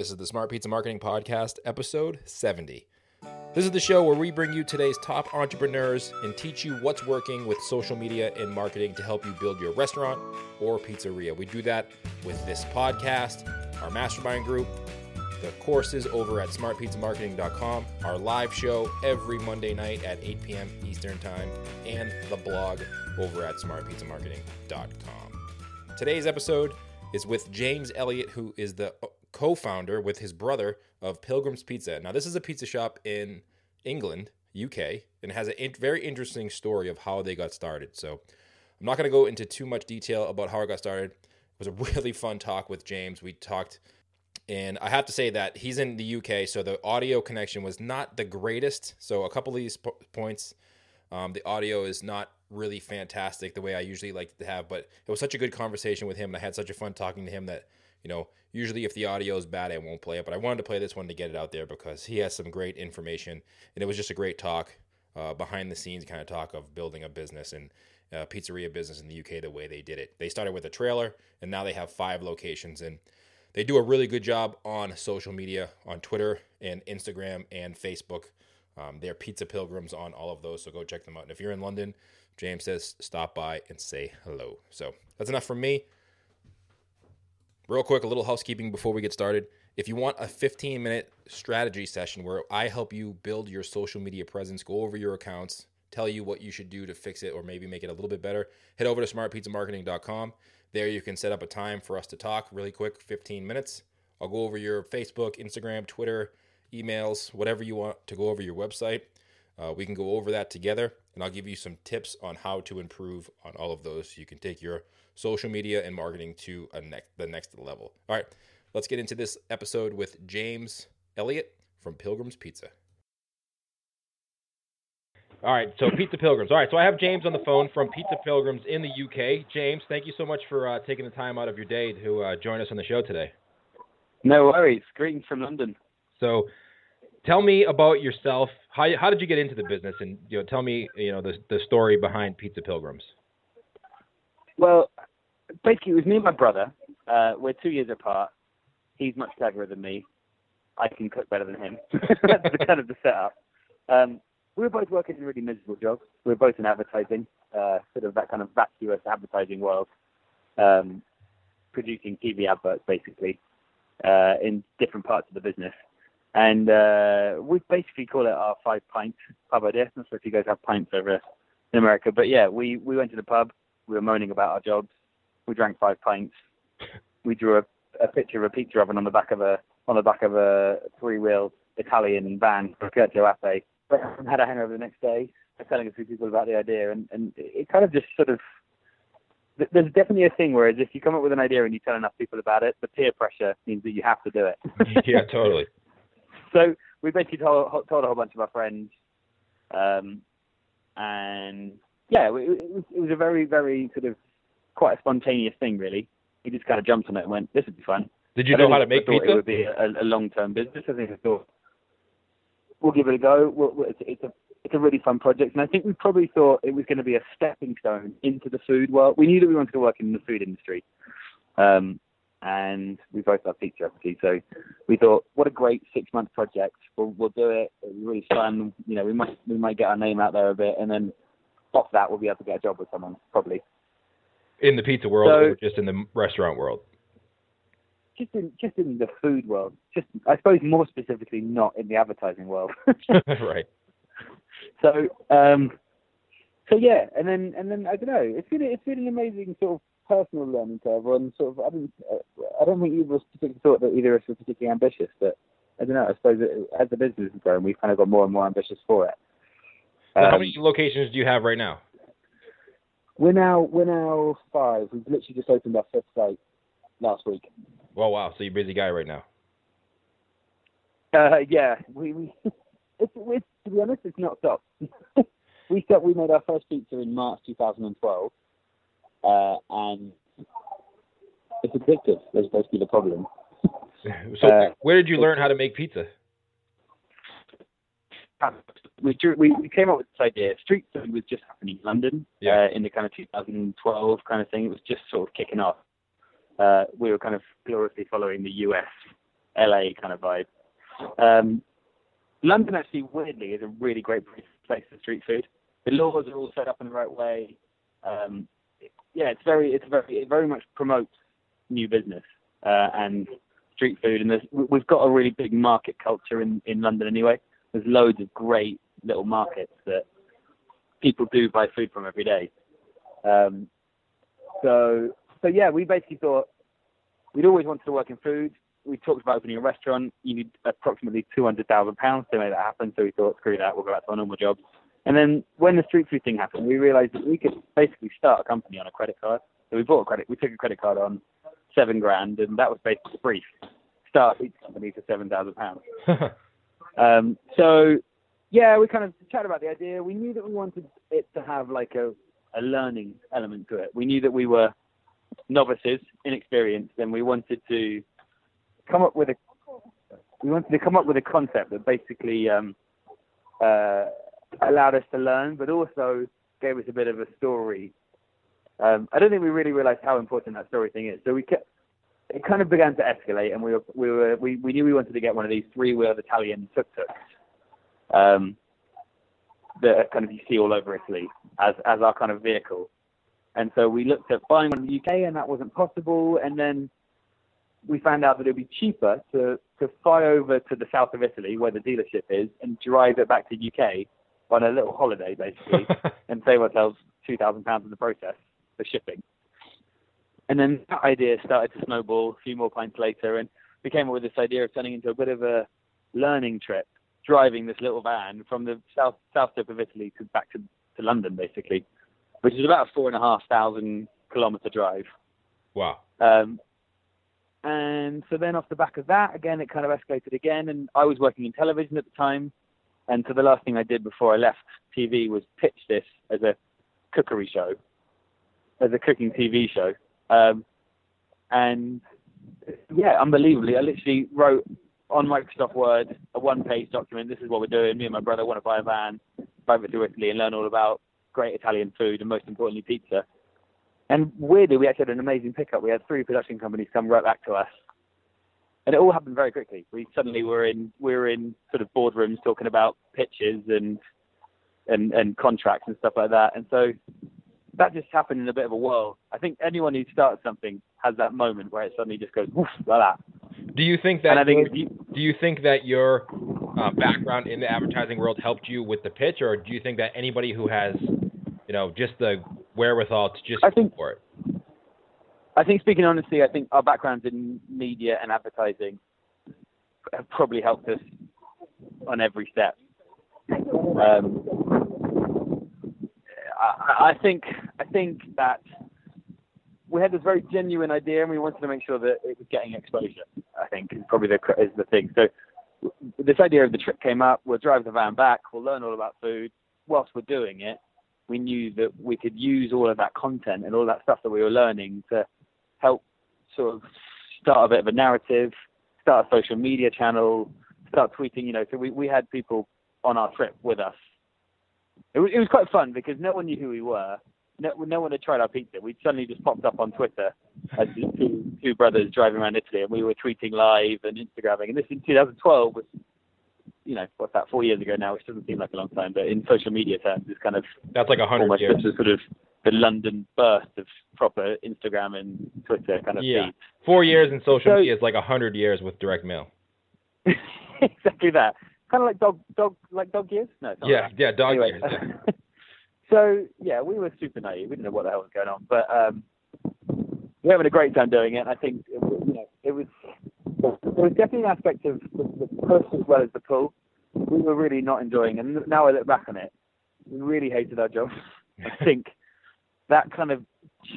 This is the Smart Pizza Marketing Podcast, episode 70. This is the show where we bring you today's top entrepreneurs and teach you what's working with social media and marketing to help you build your restaurant or pizzeria. We do that with this podcast, our mastermind group, the courses over at smartpizzamarketing.com, our live show every Monday night at 8 p.m. Eastern Time, and the blog over at smartpizzamarketing.com. Today's episode is with James Elliott, who is the co founder with his brother of Pilgrim's Pizza. Now, this is a pizza shop in England, UK, and has a very interesting story of how they got started. So, I'm not going to go into too much detail about how it got started. It was a really fun talk with James. We talked, and I have to say that he's in the UK, so the audio connection was not the greatest. So, a couple of these po- points, um, the audio is not really fantastic the way I usually like to have, but it was such a good conversation with him, and I had such a fun talking to him that you know, usually if the audio is bad, I won't play it, but I wanted to play this one to get it out there because he has some great information, and it was just a great talk, uh, behind the scenes kind of talk of building a business and uh, pizzeria business in the UK the way they did it. They started with a trailer, and now they have five locations, and they do a really good job on social media, on Twitter and Instagram and Facebook. Um, they're Pizza Pilgrims on all of those, so go check them out. And if you're in London, James says stop by and say hello. So that's enough from me. Real quick, a little housekeeping before we get started. If you want a 15 minute strategy session where I help you build your social media presence, go over your accounts, tell you what you should do to fix it or maybe make it a little bit better, head over to smartpizzamarketing.com. There you can set up a time for us to talk really quick, 15 minutes. I'll go over your Facebook, Instagram, Twitter, emails, whatever you want to go over your website. Uh, we can go over that together, and I'll give you some tips on how to improve on all of those so you can take your social media and marketing to a ne- the next level. All right, let's get into this episode with James Elliott from Pilgrim's Pizza. All right, so Pizza Pilgrims. All right, so I have James on the phone from Pizza Pilgrims in the UK. James, thank you so much for uh, taking the time out of your day to uh, join us on the show today. No worries. Greetings from London. So, tell me about yourself. How how did you get into the business, and you know, tell me you know the the story behind Pizza Pilgrims. Well, basically, it was me and my brother. Uh, we're two years apart. He's much cleverer than me. I can cook better than him. That's the kind of the setup. Um, we were both working in really miserable jobs. We were both in advertising, uh, sort of that kind of vacuous advertising world, um, producing TV adverts basically uh, in different parts of the business. And uh, we basically call it our five pints pub idea. Not sure if you guys have pints over in America, but yeah, we, we went to the pub. We were moaning about our jobs. We drank five pints. We drew a, a picture of a pizza oven on the back of a on the back of a three-wheel Italian van for Sergio Ape. Had a hangover the next day, I telling a few people about the idea, and, and it kind of just sort of there's definitely a thing where if you come up with an idea and you tell enough people about it, the peer pressure means that you have to do it. yeah, totally. So we basically told, told a whole bunch of our friends, um, and yeah, it, it, was, it was a very, very sort of quite a spontaneous thing, really. We just kind of jumped on it and went, "This would be fun." Did you know how to make thought pizza? It would be a, a long-term business. I think I thought we'll give it a go. We'll, we'll, it's, it's a it's a really fun project, and I think we probably thought it was going to be a stepping stone into the food world. We knew that we wanted to work in the food industry, um, and we both love pizza, obviously. So we thought, what a great six-month project. We'll, we'll do it. It'll be really fun. You know, we might we might get our name out there a bit, and then off that, we'll be able to get a job with someone, probably. In the pizza world, So- or just in the restaurant world? Just in just in the food world, just I suppose more specifically, not in the advertising world. right. So, um, so yeah, and then and then I don't know. It's been it's been an amazing sort of personal learning curve. On sort of I don't uh, I don't think either of us particularly thought that either of us were particularly ambitious, but I don't know. I suppose it, as the business has grown, we've kind of got more and more ambitious for it. So how Um, many locations do you have right now? we're now we're now five. We've literally just opened our fifth site last week. Oh wow, so you're a busy guy right now. Uh, yeah, we, we it's, it's to be honest, it's not stopped. we stopped. We made our first pizza in March 2012, uh, and it's addictive. That's basically the problem. So Uh, where did you learn how to make pizza? We, drew, we we came up with this idea. Street food was just happening in London Yeah. uh, in the kind of 2012 kind of thing. It was just sort of kicking off. Uh, we were kind of gloriously following the US LA kind of vibe. Um, London actually, weirdly, is a really great place for street food. The laws are all set up in the right way. Um, yeah, it's very, it's very, it very much promotes new business uh, and street food. And we've got a really big market culture in in London anyway. There's loads of great little markets that people do buy food from every day. Um, so, so yeah, we basically thought we'd always wanted to work in food. We talked about opening a restaurant. You need approximately two hundred thousand pounds to make that happen. So we thought, screw that, we'll go back to our normal jobs. And then when the street food thing happened, we realised that we could basically start a company on a credit card. So we bought a credit, we took a credit card on seven grand, and that was basically brief. Start each company for seven thousand pounds. um, so yeah, we kind of chatted about the idea. We knew that we wanted it to have like a, a learning element to it. We knew that we were novices, inexperienced, and we wanted to come up with a we wanted to come up with a concept that basically um, uh, allowed us to learn, but also gave us a bit of a story. Um, I don't think we really realized how important that story thing is. So we kept, it kind of began to escalate, and we were we were we, we knew we wanted to get one of these three-wheeled Italian tuk-tuks um, that kind of you see all over Italy as as our kind of vehicle. And so we looked at buying one in the UK, and that wasn't possible. And then we found out that it would be cheaper to, to fly over to the south of Italy, where the dealership is, and drive it back to the UK on a little holiday, basically, and save ourselves two thousand pounds in the process for shipping. And then that idea started to snowball a few more pints later, and we came up with this idea of turning into a bit of a learning trip, driving this little van from the south south tip of Italy to back to, to London, basically, which is about a four and a half thousand kilometer drive. wow. Um, and so then off the back of that, again, it kind of escalated again. And I was working in television at the time. And so the last thing I did before I left TV was pitch this as a cookery show, as a cooking TV show. Um, and yeah, unbelievably, I literally wrote on Microsoft Word a one-page document. This is what we're doing. Me and my brother want to buy a van, drive it to Italy, and learn all about great Italian food and most importantly pizza. And weirdly, we actually had an amazing pickup. We had three production companies come right back to us, and it all happened very quickly. We suddenly were in we were in sort of boardrooms talking about pitches and and and contracts and stuff like that. And so that just happened in a bit of a whirl. I think anyone who starts something has that moment where it suddenly just goes woof like that. Do you think that And I think you, do you think that your uh, background in the advertising world helped you with the pitch, or do you think that anybody who has, you know, just the wherewithal to just I think- for it? I think speaking honestly, I think our backgrounds in media and advertising have probably helped us on every step. Um, I, I think I think that we had this very genuine idea, and we wanted to make sure that it was getting exposure. I think is probably the is the thing. So this idea of the trip came up. We'll drive the van back. We'll learn all about food. Whilst we're doing it, we knew that we could use all of that content and all that stuff that we were learning to help sort of start a bit of a narrative, start a social media channel, start tweeting. You know, so we we had people on our trip with us. It was, it was quite fun because no one knew who we were. No, no one had tried our pizza. We'd suddenly just popped up on Twitter as two, two brothers driving around Italy, and we were tweeting live and Instagramming. And this in 2012 was, you know, what's that? Four years ago now, which doesn't seem like a long time, but in social media terms, it's kind of That's like a hundred years. sort of the London birth of proper Instagram and Twitter kind of Yeah. feed. Four years in social So- media is like a hundred years with direct mail. exactly that. Kind of like dog, dog, like dog years. No. Yeah, like yeah, dog anyway, years. Yeah. so yeah, we were super naive. We didn't know what the hell was going on, but um, we were having a great time doing it. I think it, was- you know it was there was definitely an aspect of the, the push as well as the pull. We were really not enjoying, it. and now I look back on it, we really hated our jobs. I think that kind of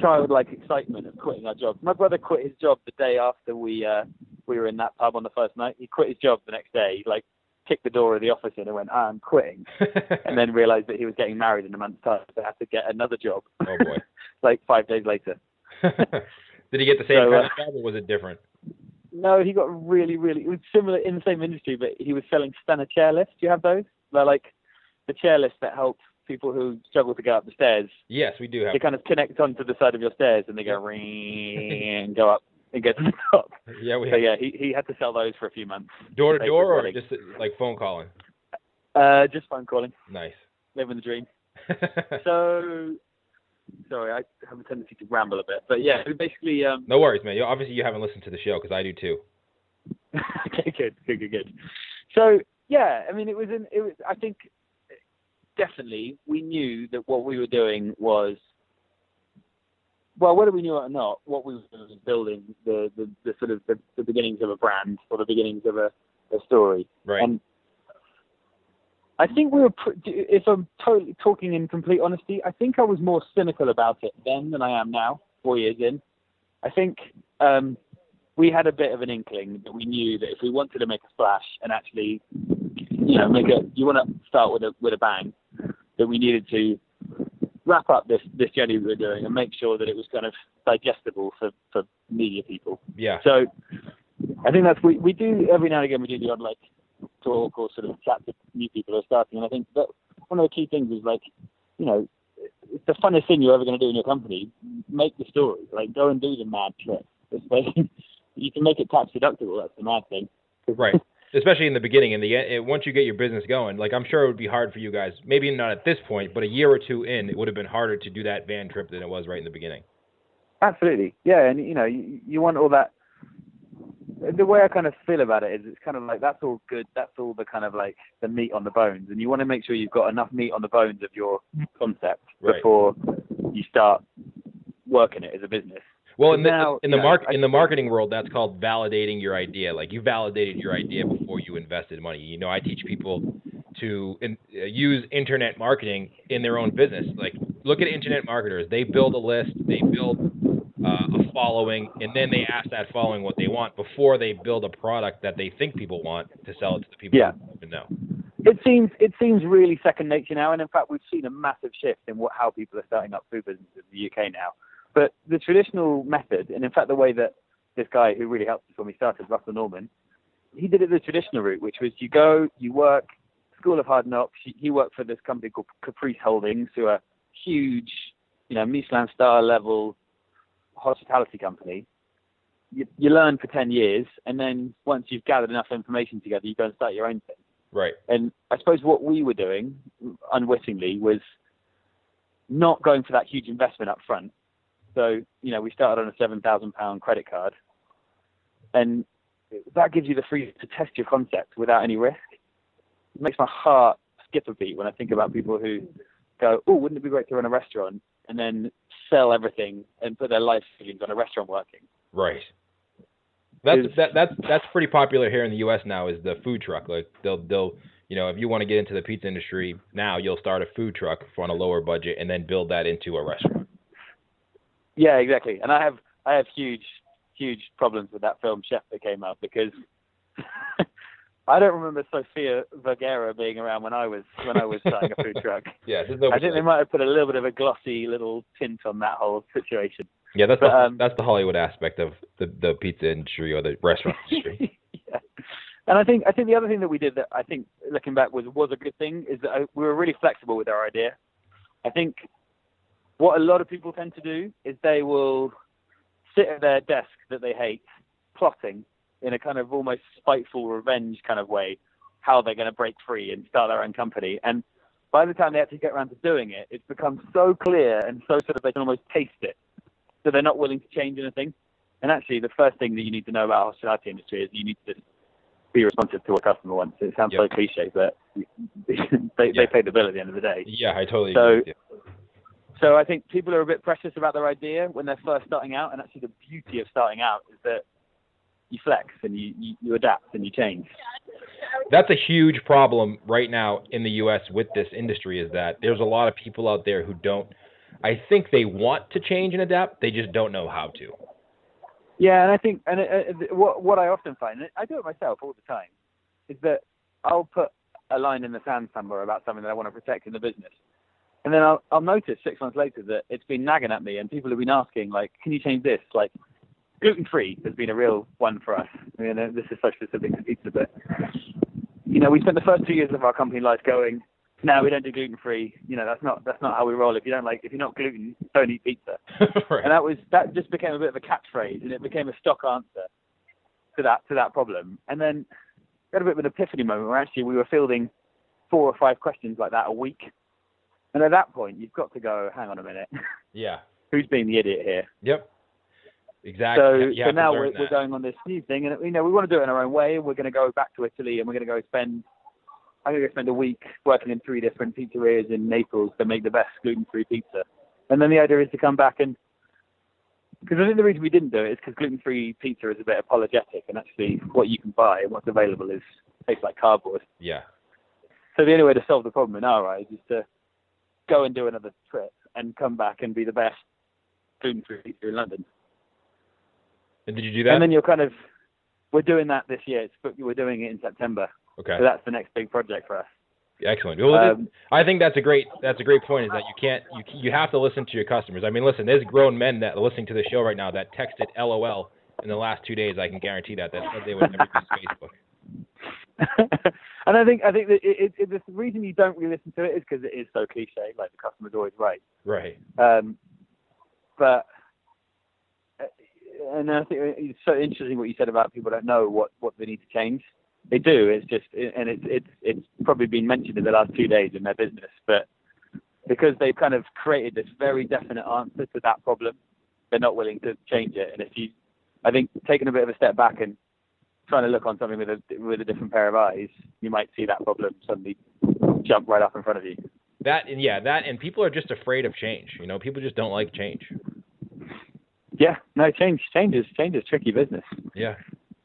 childlike excitement of quitting our jobs. My brother quit his job the day after we uh, we were in that pub on the first night. He quit his job the next day. He like kicked the door of the office in and went, "I'm quitting." and then realized that he was getting married in a month's time, so he had to get another job oh boy. like five days later. Did he get the same So, kind uh, of job, or was it different? No, he got really, really. It was similar in the same industry, but he was selling Stannah chair lifts. Do you have those? They're like the chair lifts that help people who struggle to go up the stairs. Yes, we do have. They kind of connect onto the side of your stairs and they go ring and go up. and get to the top. Yeah, we So yeah, he he had to sell those for a few months. Door to door, or just like phone calling. Uh, just phone calling, Nice. living the dream. So, sorry, I have a tendency to ramble a bit, but yeah, we basically um, no worries, man. You obviously you haven't listened to the show because I do too. okay, good, good, good, good. So yeah, I mean, it was in. It was. I think definitely we knew that what we were doing was. Well, whether we knew it or not, what we were doing was building the, the, the sort of the, the beginnings of a brand or the beginnings of a, a story. Right. And I think we were, pr- if I'm totally talking in complete honesty, I think I was more cynical about it then than I am now, four years in. I think um, we had a bit of an inkling that we knew that if we wanted to make a splash and actually, you know, make a, you want to start with a with a bang, that we needed to wrap up this this journey we were doing and make sure that it was kind of digestible for for media people. yeah. So I think that's we we do every now and again we do the odd like talk or sort of chat to new people who are starting, and I think that one of the key things is like, you know, it's the funnest thing you're ever going to do in your company. Make the story, like go and do the mad trip. It's like you can make it tax deductible. That's the mad thing. Right. Especially in the beginning, in the end, once you get your business going, like I'm sure it would be hard for you guys. Maybe not at this point, but a year or two in, it would have been harder to do that van trip than it was right in the beginning. Absolutely, yeah, and you know, you, you want all that. The way I kind of feel about it is, it's kind of like that's all good. That's all the kind of like the meat on the bones, and you want to make sure you've got enough meat on the bones of your concept Right. before you start working it as a business. Well, in the now, in the you know, mark I- in the marketing world, that's called validating your idea. Like you validated your idea before you invested money. You know, I teach people to in, uh, use internet marketing in their own business. Like look at internet marketers. They build a list, they build uh, a following, and then they ask that following what they want before they build a product that they think people want to sell it to the people Yeah. who even know. It seems it seems really second nature now, and in fact, we've seen a massive shift in what how people are starting up food businesses in the UK now. But the traditional method, and in fact, the way that this guy who really helped us when we started, Russell Norman, he did it the traditional route, which was you go, you work, School of Hard Knocks. He, worked for this company called Caprice Holdings, who are huge, you know, Michelin star level hospitality company. You, you learn for 10 years, and then once you've gathered enough information together, you go and start your own thing. Right. And I suppose what we were doing, unwittingly, was not going for that huge investment up front. So, you know, we started on a seven thousand pound credit card, and that gives you the freedom to test your concept without any risk. It makes my heart skip a beat when I think about people who go, "Oh, wouldn't it be great to run a restaurant?" and then sell everything and put their life savings on a restaurant working. Right. That's Is- that, that's that's pretty popular here in the U.S. now. Is the food truck like they'll they'll you know if you want to get into the pizza industry now you'll start a food truck on a lower budget and then build that into a restaurant. Yeah, exactly. And I have I have huge huge problems with that film Chef that came out because I don't remember Sofia Vergara being around when I was when I was starting a food truck. Yeah, no. I think they might have put a little bit of a glossy little tint on that whole situation. yeah, that's but, the, um, that's the Hollywood aspect of the the pizza industry or the restaurant industry. yeah. And I think I think the other thing that we did that I think looking back was was a good thing is that I, we were really flexible with our idea. I think what a lot of people tend to do is they will sit at their desk that they hate, plotting in a kind of almost spiteful revenge kind of way how they're going to break free and start their own company. And by the time they actually get around to doing it, it's become so clear and so sort of they can almost taste it. So they're not willing to change anything. And actually, the first thing that you need to know about hospitality industry is you need to be responsive to what a customer wants. It sounds Yep. so cliche, but they, Yeah. they pay the bill at the end of the day. yeah, I totally. So- agree. So I think people are a bit precious about their idea when they're first starting out, and actually the beauty of starting out is that you flex and you, you, you adapt and you change. That's a huge problem right now in the U.S. with this industry. Is that there's a lot of people out there who don't. I think they want to change and adapt. They just don't know how to. Yeah, and I think, and uh, uh, what what I often find, and I do it myself all the time, is that I'll put a line in the sand somewhere about something that I want to protect in the business, and then I'll I'll notice six months later that it's been nagging at me, and people have been asking like, can you change this? Like, gluten free has been a real one for us. I mean, uh, this is so specific to pizza, but you know, we spent the first two years of our company life going, no, we don't do gluten free. You know, that's not that's not how we roll. If you don't like, if you're not gluten, don't eat pizza. right. And that was that just became a bit of a catchphrase, and it became a stock answer to that to that problem. And then we had a bit of an epiphany moment where actually we were fielding four or five questions like that a week. And at that point, you've got to go, hang on a minute, yeah. who's being the idiot here? Yep. Exactly. So, so now we're, we're going on this new thing, and you know we want to do it in our own way. We're going to go back to Italy, and we're going to go spend. I'm going to go spend a week working in three different pizzerias in Naples to make the best gluten-free pizza. And then the idea is to come back and because I think the reason we didn't do it is because gluten-free pizza is a bit apologetic, and actually what you can buy and what's available is tastes like cardboard. Yeah. So the only way to solve the problem in our eyes is to go and do another trip and come back and be the best gluten-free pizza in London. And did you do that? And then you're kind of, we're doing that this year. It's, we're doing it in September. okay. So that's the next big project for us. Excellent. Well, Um, I think that's a great that's a great point. Is that you can't you you have to listen to your customers. I mean, listen, there's grown men that are listening to the show right now that texted LOL in the last two days. I can guarantee that that said they would never use Facebook. and I think I think that it, it, it, the reason you don't really listen to it is because it is so cliche. Like the customer's always right. Right. Um, but uh, and I think it's so interesting what you said about people don't know what what they need to change. They do. It's just and it's it's it's probably been mentioned in the last two days in their business, but because they've kind of created this very definite answer to that problem, they're not willing to change it. And if you, I think, taking a bit of a step back and trying to look on something with a with a different pair of eyes, you might see that problem suddenly jump right up in front of you. That and yeah, that and people are just afraid of change. You know, people just don't like change. Yeah, no, change change is change is tricky business. Yeah.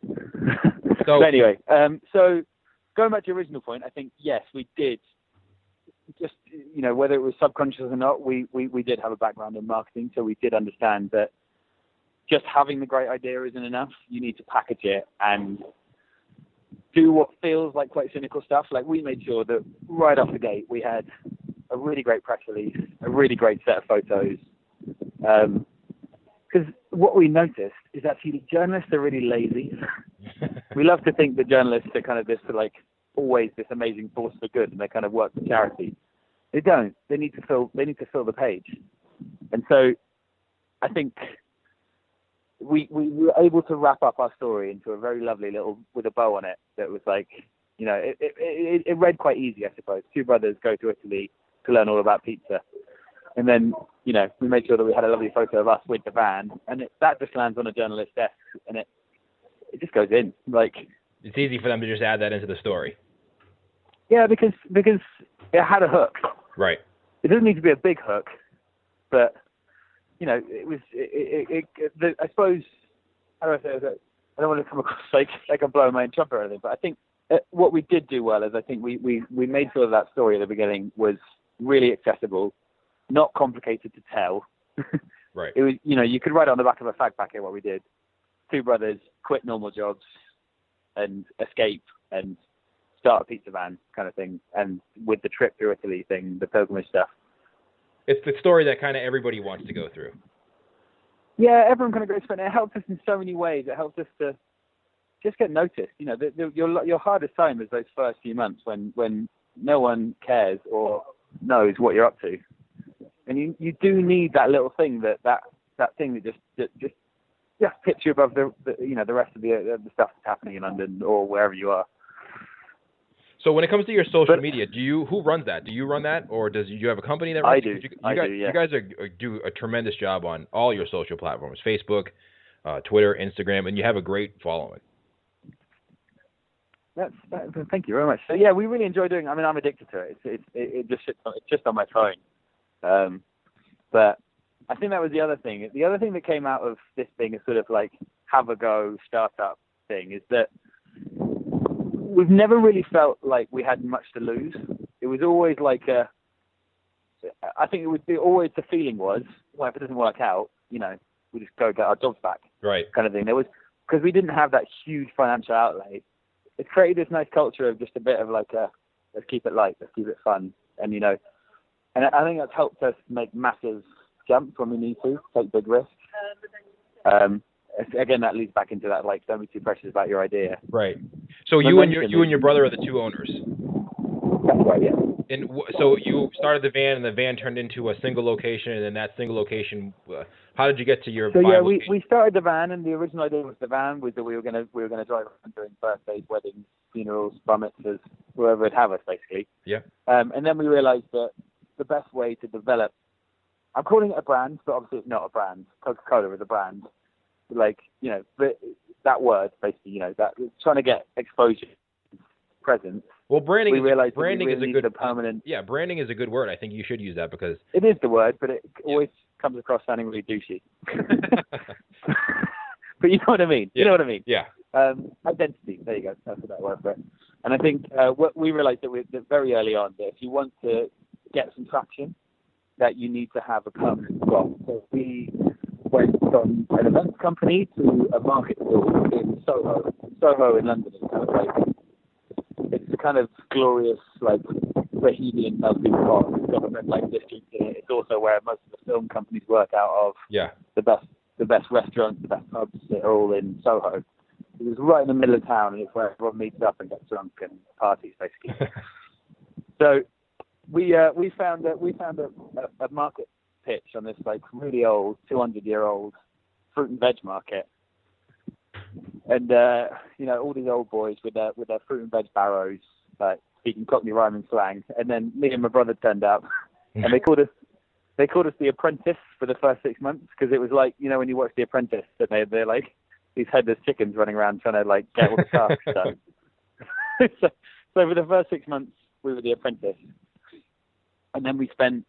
so So- anyway, um, so going back to your original point, I think yes, we did. Just you know, whether it was subconscious or not, we, we, we did have a background in marketing, so we did understand that just having the great idea isn't enough. You need to package it and do what feels like quite cynical stuff. Like we made sure that right off the gate we had a really great press release, a really great set of photos. Um, because what we noticed is actually journalists are really lazy. we love to think that journalists are kind of this like always this amazing force for good and they kind of work for charity. They don't. They need to fill they need to fill the page. And so I think we we were able to wrap up our story into a very lovely little with a bow on it that was like you know, it it, it, it read quite easy I suppose. Two brothers go to Italy to learn all about pizza. And then, you know, we made sure that we had a lovely photo of us with the van and it, that just lands on a journalist's desk and it it just goes in. Like it's easy for them to just add that into the story. Yeah, because because it had a hook. Right. It doesn't need to be a big hook, but you know, it was. It, it, it, the, I suppose. How do I say that? I don't want to come across like like I'm blowing my own trumpet or anything, but I think uh, what we did do well is I think we we we made sure that story at the beginning was really accessible, not complicated to tell. Right. It was you know you could write on the back of a fag packet what we did. Two brothers quit normal jobs and escape and start a pizza van kind of thing, and with the trip through Italy thing, the pilgrimage stuff. It's the story that kind of everybody wants to go through. Yeah, everyone kind of goes for it. It helps us in so many ways. It helps us to just get noticed. You know, the, the, your your hardest time is those first few months when when no one cares or knows what you're up to, and you you do need that little thing that that that thing that just that just just tips you above the, the you know the rest of the the stuff that's happening in London or wherever you are. So when it comes to your social But- media, do you who runs that? Do you run that, or does you have a company that I runs? do. it? You, you I guys, do, yeah. You guys are, do a tremendous job on all your social platforms: Facebook, uh, Twitter, Instagram, and you have a great following. That's that, thank you very much. So yeah, we really enjoy doing. I mean, I'm addicted to it. It's it's it, it just sits on, it's just on my phone. Um, but I think that was the other thing. The other thing that came out of this being a sort of like have a go startup thing is that we've never really felt like we had much to lose. It was always like a. I think it was be always the feeling was, well, if it doesn't work out, you know, we just go get our jobs back Right. kind of thing. There was because we didn't have that huge financial outlay. It created this nice culture of just a bit of like a let's keep it light, let's keep it fun, and you know, and I think that's helped us make massive jumps when we need to take big risks. Um, again, that leads back into that like don't be too precious about your idea. Right. So you and your you and your brother are the two owners. That's right. Yeah. And w- so you started the van, and the van turned into a single location, and then that single location. Uh, how did you get to your? So yeah, we, we started the van, and the original idea was the van was that we were gonna we were gonna drive around doing birthdays, weddings, funerals, bar mitzvahs, wherever it'd have us, basically. Yeah. Um, and then we realised that the best way to develop, I'm calling it a brand, but obviously it's not a brand. Coca-Cola is a brand. Like you know, but that word basically, you know, that trying to get exposure, presence. well, branding. we is, that branding we is really a good. a permanent. Yeah, branding is a good word. I think you should use that because. It is the word, but it always comes across sounding really douchey. but you know what I mean. You know what I mean. yeah. Um, identity. There you go. That's what that word for it. And I think uh, what we realised that, we, that very early on that if you want to get some traction, that you need to have a permanent spot. So we went from an events company to a market stall in Soho. Soho in London is kind of like it's a kind of glorious like bohemian melting pot. It's got a like district in it. It's also where most of the film companies work out of Yeah. the best the best restaurants, the best pubs, they're all in Soho. It was right in the middle of town, and it's where everyone meets up and gets drunk and parties, basically. so we uh, we found that we found a, a, a market pitch on this like really old, 200 year old fruit and veg market, and uh, you know all these old boys with their with their fruit and veg barrows, like speaking Cockney rhyming slang, and then me and my brother turned up, and they called us they called us the apprentice for the first six months because it was like you know when you watch the apprentice that they they're like these headless chickens running around trying to like get all the tasks done. So, so for the first six months we were the apprentice. And then we spent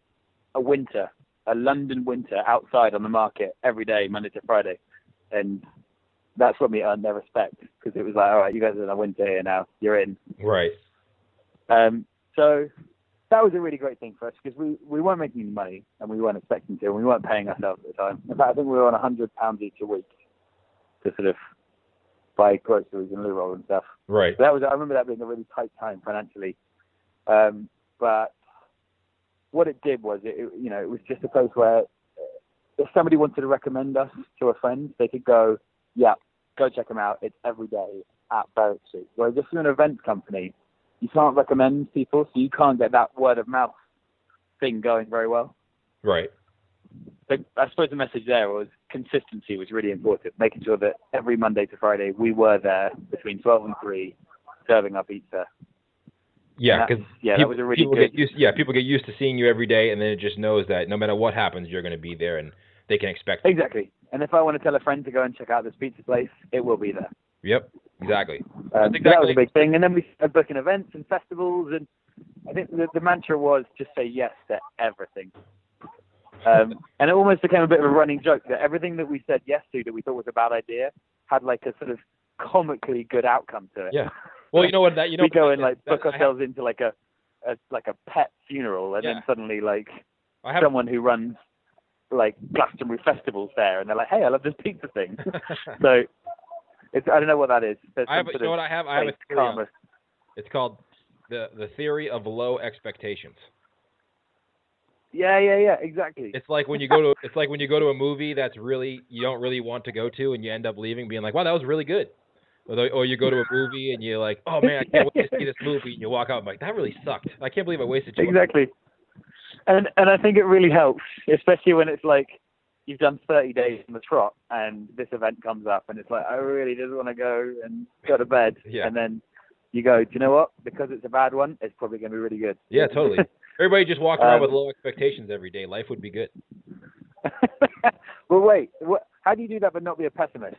a winter a london winter outside on the market every day monday to friday and that's what we earned their respect because it was like all right you guys are in a winter here now you're in right. um, so that was a really great thing for us because we, we weren't making any money and we weren't expecting to and we weren't paying ourselves at the time. In fact, I think we were on a hundred pounds each a week to sort of buy groceries and loo roll and stuff. Right. So that was I remember that being a really tight time financially. Um, but what it did was it, it you know it was just a place where uh, if somebody wanted to recommend us to a friend, they could go, yeah, go check them out. It's every day at Berwick Street. Whereas if you're an event company, you can't recommend people, so you can't get that word of mouth thing going very well. Right. I suppose the message there was consistency was really important, making sure that every Monday to Friday we were there between 12 and 3 serving our pizza. Yeah, because yeah, that people, was a really people good. get used. Yeah, people get used to seeing you every day, and then it just knows that no matter what happens, you're going to be there, and they can expect. Exactly. And if I want to tell a friend to go and check out this pizza place, it will be there. Yep. Exactly. Um, That's so that was a big thing. And then we started booking events and festivals, and I think the, the mantra was just say yes to everything. Um, and it almost became a bit of a running joke that everything that we said yes to that we thought was a bad idea had like a sort of comically good outcome to it. Yeah. Well, you know what? That you know. we go and like book I have- ourselves into like a, a like a pet funeral, and Yeah. then suddenly like someone who runs like Glastonbury festivals there, and they're like, "Hey, I love this pizza thing." so it's I don't know what that is. There's I have. You know what I have? I have a theory. on It's called the the theory of low expectations. Yeah, yeah, yeah, exactly. It's like when you go to it's like when you go to a movie that's really you don't really want to go to, and you end up leaving being like, "Wow, that was really good." Or, you go to a movie and you're like, "Oh man, I can't wait to see this movie," and you walk out and like, "That really sucked. I can't believe I wasted." two hours." exactly. And and I think it really helps, especially when it's like you've done 30 days in the trot, and this event comes up, and it's like I really just want to go and go to bed, Yeah. and then you go, do you know what? Because it's a bad one, it's probably going to be really good. Yeah, totally. Everybody just walk around Um, with low expectations every day. Life would be good. well, wait. What, how do you do that but not be a pessimist?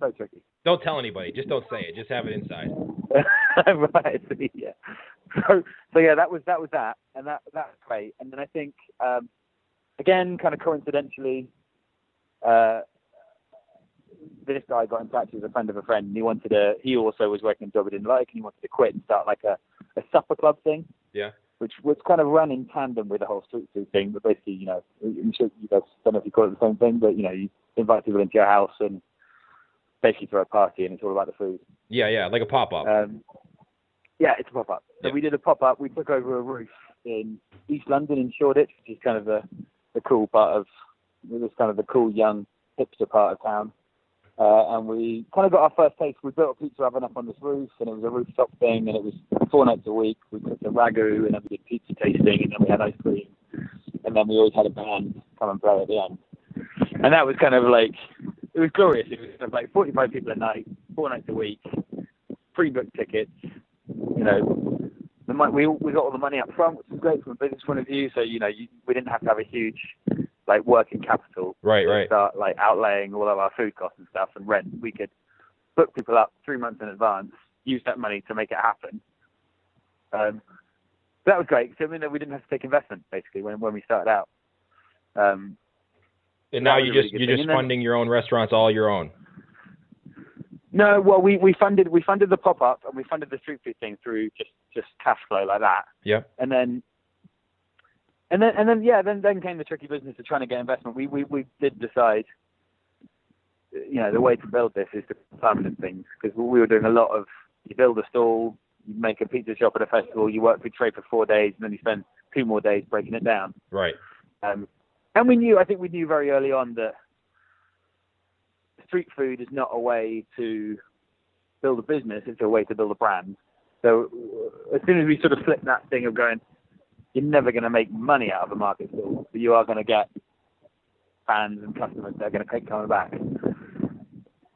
So tricky. Don't tell anybody. Just don't say it. Just have it inside. right. so, Yeah. So, so yeah, that was that was that, and that that's great. And then I think um, again, kind of coincidentally, uh, this guy got in touch with a friend of a friend, and he wanted to. He also was working a job he didn't like, and he wanted to quit and start like a a supper club thing. Yeah. Which was kind of run in tandem with the whole street food thing, but basically, you know, I'm sure you guys don't know if you call it the same thing, but you know, you invite people into your house and basically throw a party, and it's all about the food. Yeah, yeah, like a pop up. Um, yeah, it's a pop up. So Yeah. we did a pop up. We took over a roof in East London in Shoreditch, which is kind of the the cool part of this kind of the cool young hipster part of town. Uh, and we kind of got our first taste. We built a pizza oven up on this roof, and it was a rooftop thing, and it was four nights a week. We cooked a ragu, and then we did pizza tasting, and then we had ice cream, and then we always had a band come and play at the end. And that was kind of like, it was glorious. It was like 45 people a night, four nights a week, pre-booked tickets. You know, the money, we we got all the money up front, which was great from a business point of view. So you know, you, we didn't have to have a huge like working capital Right, to right. start like outlaying all of our food costs and stuff and rent. We could book people up three months in advance, use that money to make it happen. Um, that was great. So I mean, we didn't have to take investment basically when when we started out. Um, And now you really just good you're just funding your own restaurants all your own. no, well, we, we funded we funded the pop up and we funded the street food thing through just just cash flow like that. Yeah. and then and then and then yeah then then came the tricky business of trying to get investment we we, we did decide you know the way to build this is to permanent things because we were doing a lot of you build a stall you make a pizza shop at a festival you work with trade for four days and then you spend two more days breaking it down Right. um, and we knew i think we knew very early on that street food is not a way to build a business it's a way to build a brand. So as soon as we sort of flipped that thing of going, you're never going to make money out of a market stall, but you are going to get fans and customers that are going to keep coming back.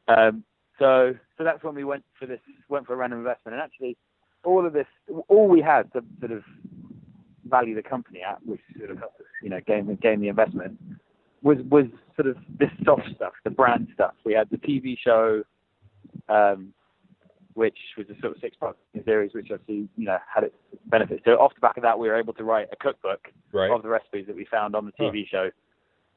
Um, so, so that's when we went for this, went for a random investment, and actually, all of this, all we had to sort of value the company at, which sort of helped us, you know, gain gain the investment, was was sort of this soft stuff, the brand stuff. We had the TV show. Um, which was a sort of six-part series, which obviously you know had its benefits. So off the back of that, we were able to write a cookbook Right. of the recipes that we found on the TV show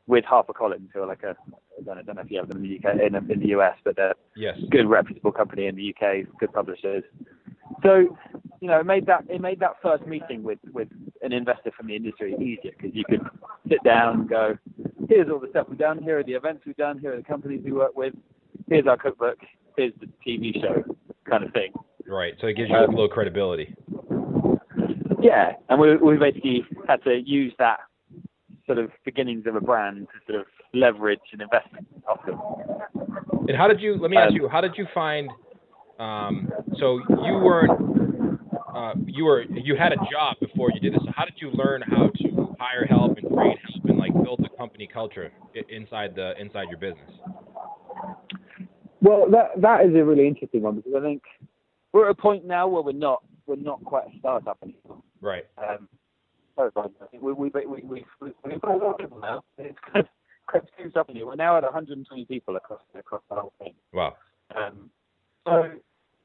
with HarperCollins, who are like a I don't know, don't know if you have them in the UK in, in the US, but they're Yes. good reputable company in the UK, good publishers. So you know, it made that it made that first meeting with with an investor from the industry easier because you could sit down and go, here's all the stuff we've done, here are the events we've done, here are the companies we work with, here's our cookbook, here's the TV show, kind of thing. Right. So it gives you a Um, little credibility. Yeah, and we we basically had to use that sort of beginnings of a brand to sort of leverage an investment off them. And how did you? Let me ask Um, you. How did you find? Um, so you weren't. Uh, you were. You had a job before you did this. So how did you learn how to hire help and train help and like build the company culture inside the inside your business? Well, that that is a really interesting one because I think we're at a point now where we're not we're not quite a startup anymore. Right. Um, sorry, Brian, I think we we we we we we've got a lot of people now. It's kind of crept up in here. We're now at 120 people across across the whole thing. Wow. Um, so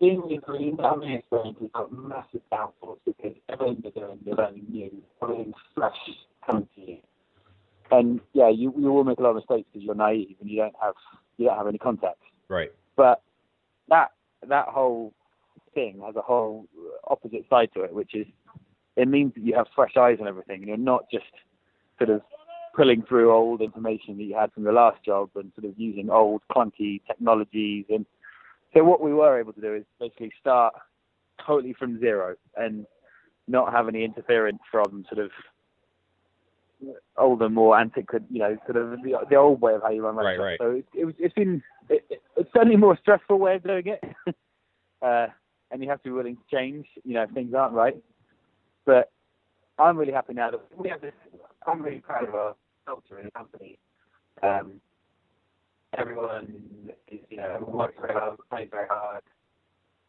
being in green, that many experiences got massive downfalls because everything you're doing, you're learning new, everything's fresh coming to you. And yeah, you you will make a lot of mistakes because you're naive and you don't have you don't have any context. Right. But that that whole thing has a whole opposite side to it, which is it means that you have fresh eyes on everything, and you're not just sort of pulling through old information that you had from your last job and sort of using old clunky technologies. And so what we were able to do is basically start totally from zero and not have any interference from sort of older, more antiquated, you know, sort of the, the old way of how you run Right, right. So it, it was, it's been, it, it, it's certainly a more stressful way of doing it. uh, and you have to be willing to change, you know, if things aren't right. But I'm really happy now that we have this, I'm really proud of our culture the company. Um, everyone is, you know, works very hard, plays very hard.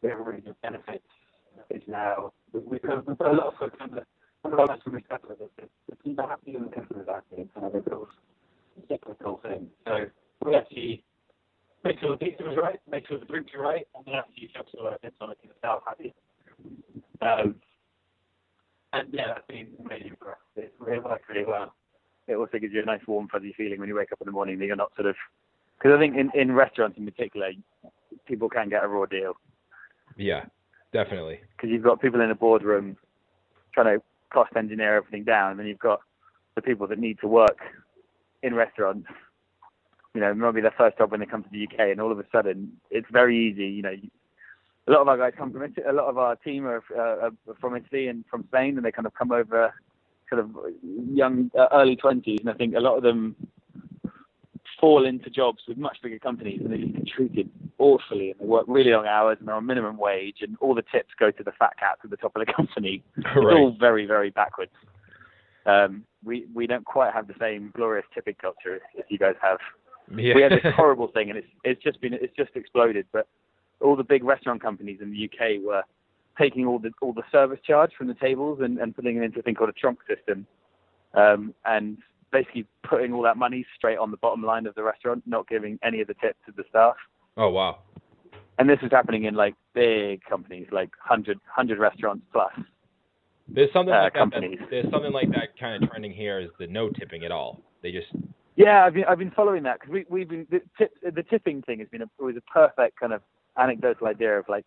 Have really benefits. It's now, we, put, a lot of focus on the, one of our started with is the people and the customers are happy. It's kind of a real cyclical thing. So we actually make sure the pizza was right, make sure the drinks are right, and then actually make sure that it's on the staff happy. Um, and yeah, that's been for us. It's really worked really well. It also gives you a nice warm fuzzy feeling when you wake up in the morning that you're not sort of because I think in, in restaurants in particular, people can get a raw deal Yeah. Definitely. because you've got people in a boardroom trying to cost engineer everything down, and then you've got the people that need to work in restaurants. You know, maybe their first job when they come to the UK, and all of a sudden it's very easy. You know, a lot of our guys come from Italy. A lot of our team are, uh, are from Italy and from Spain, and they kind of come over, sort of young, uh, early twenties, and I think a lot of them fall into jobs with much bigger companies and they just get treated awfully and they work really long hours and they're on minimum wage and all the tips go to the fat cats at the top of the company. It's all very, very backwards. Um, we we don't quite have the same glorious tipping culture as, as you guys have. Yeah. We had this horrible thing and it's it's just been it's just exploded. But all the big restaurant companies in the UK were taking all the all the service charge from the tables and, and putting it into a thing called a tronc system. Um, and basically putting all that money straight on the bottom line of the restaurant, not giving any of the tips to the staff. oh wow. And this is happening in like big companies, like 100, 100 restaurants plus. There's something uh, like that, companies. that. There's something like that kind of trending here. Is the no tipping at all? They just Yeah, I've been I've been following that because we we've been the tip the tipping thing has been a, was a perfect kind of anecdotal idea of like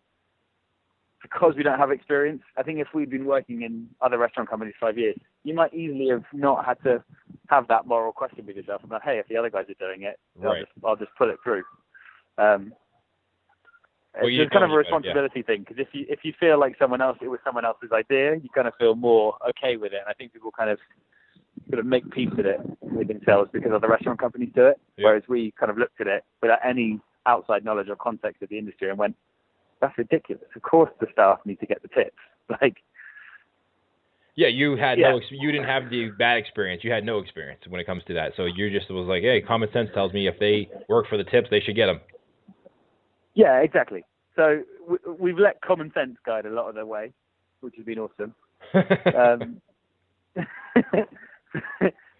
because we don't have experience. I think if we'd been working in other restaurant companies five years, you might easily have not had to have that moral question with yourself about hey, if the other guys are doing it, I'll just I'll just put it through. Um, Well, it's kind of a better, yeah. responsibility thing because if you if you feel like someone else it was someone else's idea, you kind of feel more okay with it. And I think people kind of sort of make peace with it with themselves because other restaurant companies do it, Yeah. whereas we kind of looked at it without any outside knowledge or context of the industry and went, "That's ridiculous. Of course the staff need to get the tips." Like, yeah. You had Yeah. no. You didn't have the bad experience. You had no experience when it comes to that. So you just was like, hey, common sense tells me if they work for the tips, they should get them. yeah, exactly. So we, we've let common sense guide a lot of the way, which has been awesome. um,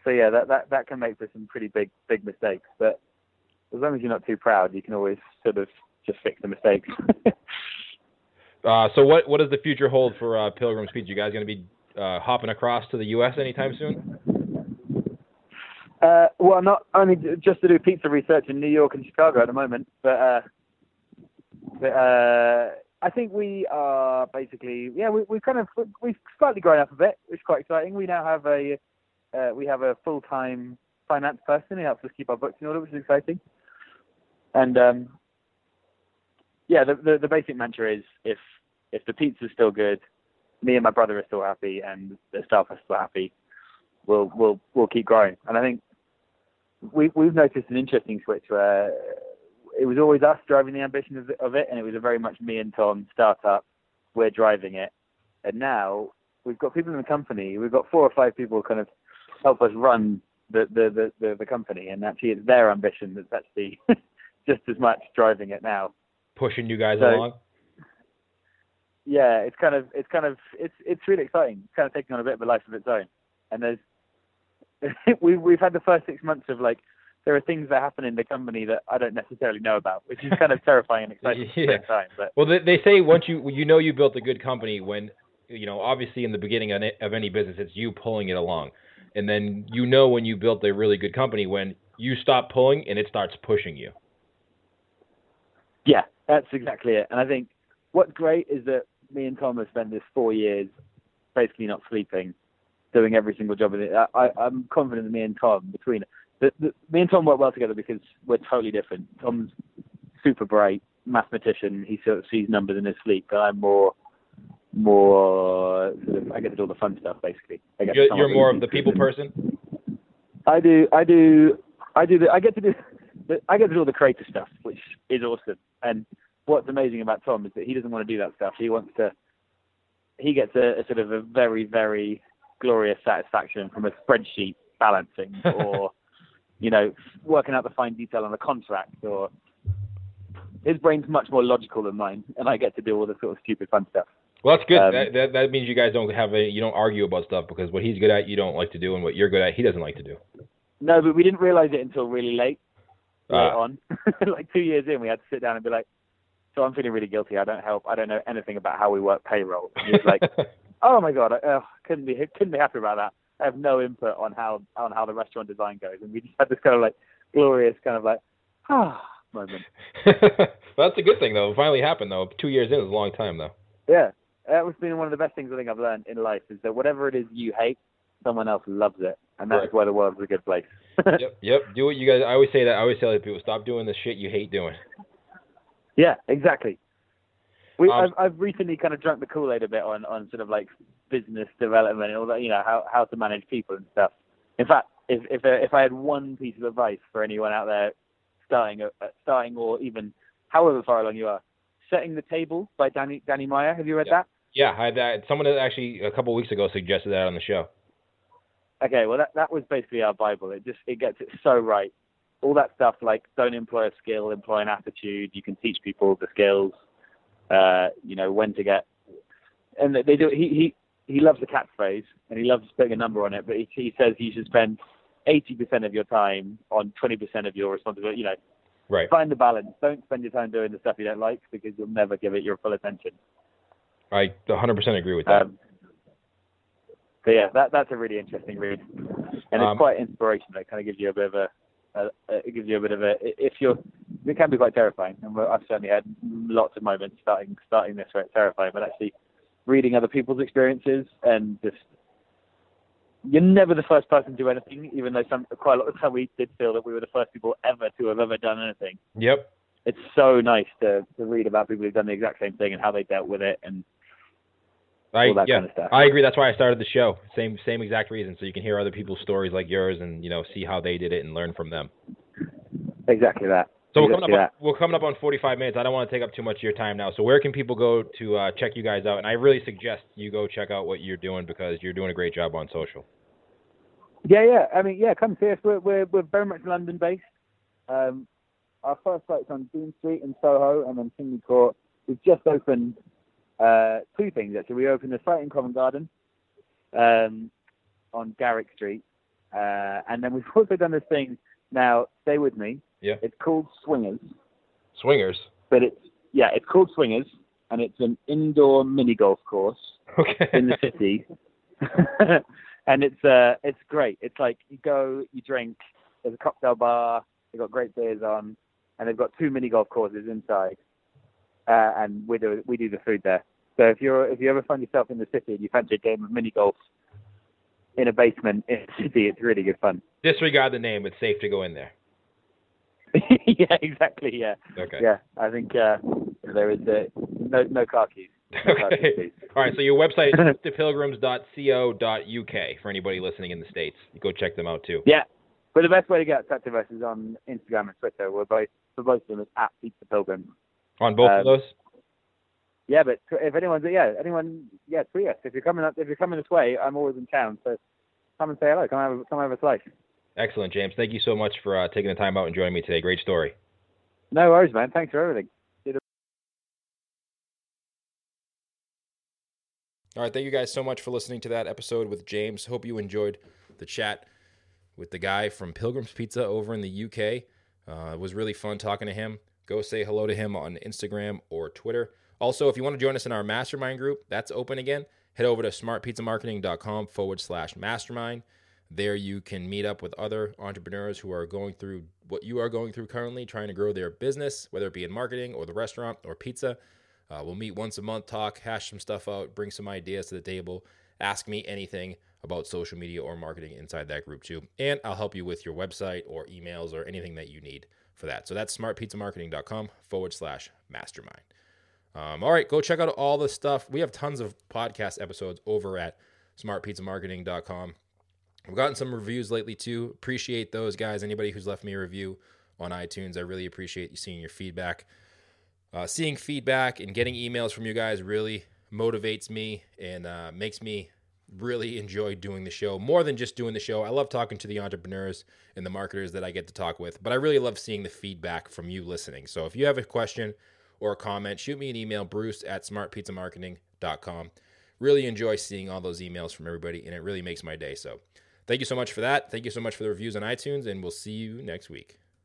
so yeah, that, that that can make for some pretty big big mistakes. But as long as you're not too proud, you can always sort of just fix the mistakes. uh, so what what does the future hold for uh, Pilgrim's Pizza? You guys going to be uh, hopping across to the U.S. anytime soon? uh, well, not only just to do pizza research in New York and Chicago at the moment, but uh, but uh, I think we are basically yeah we we kind of we've slightly grown up a bit, which is quite exciting. We now have a uh, we have a full time finance person who helps us keep our books in order, which is exciting. And um, yeah, the, the the basic mantra is if if the pizza's still good, me and my brother are still happy, and the staff are still happy, we'll we'll we'll keep growing. And I think we we've noticed an interesting switch where it was always us driving the ambition of, of it, and it was a very much me and Tom startup. We're driving it, and now we've got people in the company. We've got four or five people kind of help us run the the the, the, the company, and actually it's their ambition that's actually just as much driving it now. Pushing you guys So- along? yeah, it's kind of it's kind of it's it's really exciting. It's kind of taking on a bit of a life of its own. And there's we've we've had the first six months of like there are things that happen in the company that I don't necessarily know about, which is kind of terrifying and exciting at the same time. But Well, they, they say once you you know you built a good company when you know obviously in the beginning of of any business it's you pulling it along, and then you know when you built a really good company when you stop pulling and it starts pushing you. yeah, that's exactly it. And I think what's great is that me and Tom have spent this four years basically not sleeping, doing every single job. It. I, I, I'm confident that me and Tom between the, the, me and Tom work well together because we're totally different. Tom's super bright mathematician. He sort of sees numbers in his sleep, and I'm more more sort of I get to do all the fun stuff basically. I get You're, you're more of the people person. I do, I do, I do. The, I get to do, the, I get to do all the creative stuff, which is awesome. And what's amazing about Tom is that he doesn't want to do that stuff. He wants to. He gets a, a sort of a very, very glorious satisfaction from a spreadsheet balancing, or you know, working out the fine detail on a contract, or his brain's much more logical than mine, and I get to do all the sort of stupid fun stuff. Well, that's good. Um, that, that that means you guys don't have a you don't argue about stuff because what he's good at you don't like to do, and what you're good at he doesn't like to do. No, but we didn't realize it until really late. Late Ah. on, like two years in, we had to sit down and be like, "So I'm feeling really guilty. I don't help. I don't know anything about how we work payroll." And he was like, "Oh my god, I uh, couldn't be couldn't be happy about that. I have no input on how on how the restaurant design goes." And we just had this kind of like glorious kind of like ah moment. well, that's a good thing though. It finally happened though. Two years in is a long time though. Yeah, that was been one of the best things I think I've learned in life is that whatever it is you hate, someone else loves it, and that's Right. why the world's a good place. yep, yep. Do what you guys. I always say that. I always tell people, stop doing the shit you hate doing. Yeah, exactly. We, Um, I've, I've recently kind of drunk the Kool Aid a bit on, on sort of like business development and all that, you know, how, how to manage people and stuff. In fact, if if uh, if I had one piece of advice for anyone out there starting uh, starting or even however far along you are, setting the table by Danny Danny Meyer. Have you read Yeah. that? Yeah, I had that. Someone actually a couple weeks ago suggested that on the show. Okay, well that that was basically our Bible. It just it gets it so right. All that stuff like don't employ a skill, employ an attitude. You can teach people the skills. Uh, you know when to get, and they do. He he he loves the catchphrase and he loves putting a number on it. But he, he says you should spend eighty percent of your time on twenty percent of your responsibility. You know, Right. find the balance. Don't spend your time doing the stuff you don't like because you'll never give it your full attention. I 100% agree with that. Um, so yeah, that that's a really interesting read, and it's Um, quite inspirational. It kind of gives you a bit of a, a, a it gives you a bit of a if you're it can be quite terrifying, and I've certainly had lots of moments starting starting this where it's terrifying, but actually reading other people's experiences and just you're never the first person to do anything, even though some quite a lot of time we did feel that we were the first people ever to have ever done anything. yep. It's so nice to to read about people who've done the exact same thing and how they dealt with it and I all that yeah. kind of stuff. I agree. That's why I started the show. Same same exact reason. So you can hear other people's stories like yours and you know see how they did it and learn from them. exactly that. So we're coming Exactly up. On, we're coming up on 45 minutes. I don't want to take up too much of your time now. So where can people go to uh, check you guys out? And I really suggest you go check out what you're doing because you're doing a great job on social. Yeah, yeah. I mean, yeah. Come see us. We're we're, we're very much London based. Um, our first site's on Dean Street in Soho, and then Kingly Court. We've just opened uh, two things actually. We opened a site in Covent Garden um, on Garrick Street, uh, and then we've also done this thing. Now, stay with me. Yeah. It's called Swingers, Swingers. but it's yeah, it's called Swingers, and it's an indoor mini golf course Okay. in the city, and it's uh it's great. It's like you go, you drink. There's a cocktail bar. They've got great beers on, and they've got two mini golf courses inside. Uh, and we do we do the food there. So if you're if you ever find yourself in the city and you fancy a game of mini golf in a basement in the city, it's really good fun. Disregard the name. It's safe to go in there. yeah, exactly. Yeah, Okay. yeah. I think uh, there is uh, no no car keys. No car keys, Okay. All right. So your website is thepilgrims.co.uk for anybody listening in the states. Go check them out too. Yeah. But the best way to get in touch with us is on Instagram and Twitter. We're both for both of them is at Pizza Pilgrim. On both of Um, those. Yeah, but if anyone's yeah, anyone yeah, tweet us. If you're coming up if you're coming this way, I'm always in town, so come and say hello. Come have a- come have a slice. Excellent, James. Thank you so much for uh, taking the time out and joining me today. Great story. No worries, man. Thanks for everything. All right, thank you guys so much for listening to that episode with James. Hope you enjoyed the chat with the guy from Pilgrim's Pizza over in the UK. Uh, it was really fun talking to him. Go say hello to him on Instagram or Twitter. Also, if you want to join us in our mastermind group, that's open again. Head over to smartpizzamarketing.com forward slash mastermind. There you can meet up with other entrepreneurs who are going through what you are going through currently, trying to grow their business, whether it be in marketing or the restaurant or pizza. Uh, we'll meet once a month, talk, hash some stuff out, bring some ideas to the table, ask me anything about social media or marketing inside that group too. And I'll help you with your website or emails or anything that you need for that. So that's smartpizzamarketing.com forward slash mastermind. Um, all right, go check out all the stuff. We have tons of podcast episodes over at smartpizzamarketing.com. We've gotten some reviews lately too. Appreciate those guys. Anybody who's left me a review on iTunes, I really appreciate you seeing your feedback. Uh, seeing feedback and getting emails from you guys really motivates me and uh, makes me really enjoy doing the show more than just doing the show. I love talking to the entrepreneurs and the marketers that I get to talk with, but I really love seeing the feedback from you listening. So if you have a question or a comment, shoot me an email, bruce at smartpizzamarketing.com. Really enjoy seeing all those emails from everybody, and it really makes my day. So thank you so much for that. Thank you so much for the reviews on iTunes, and we'll see you next week.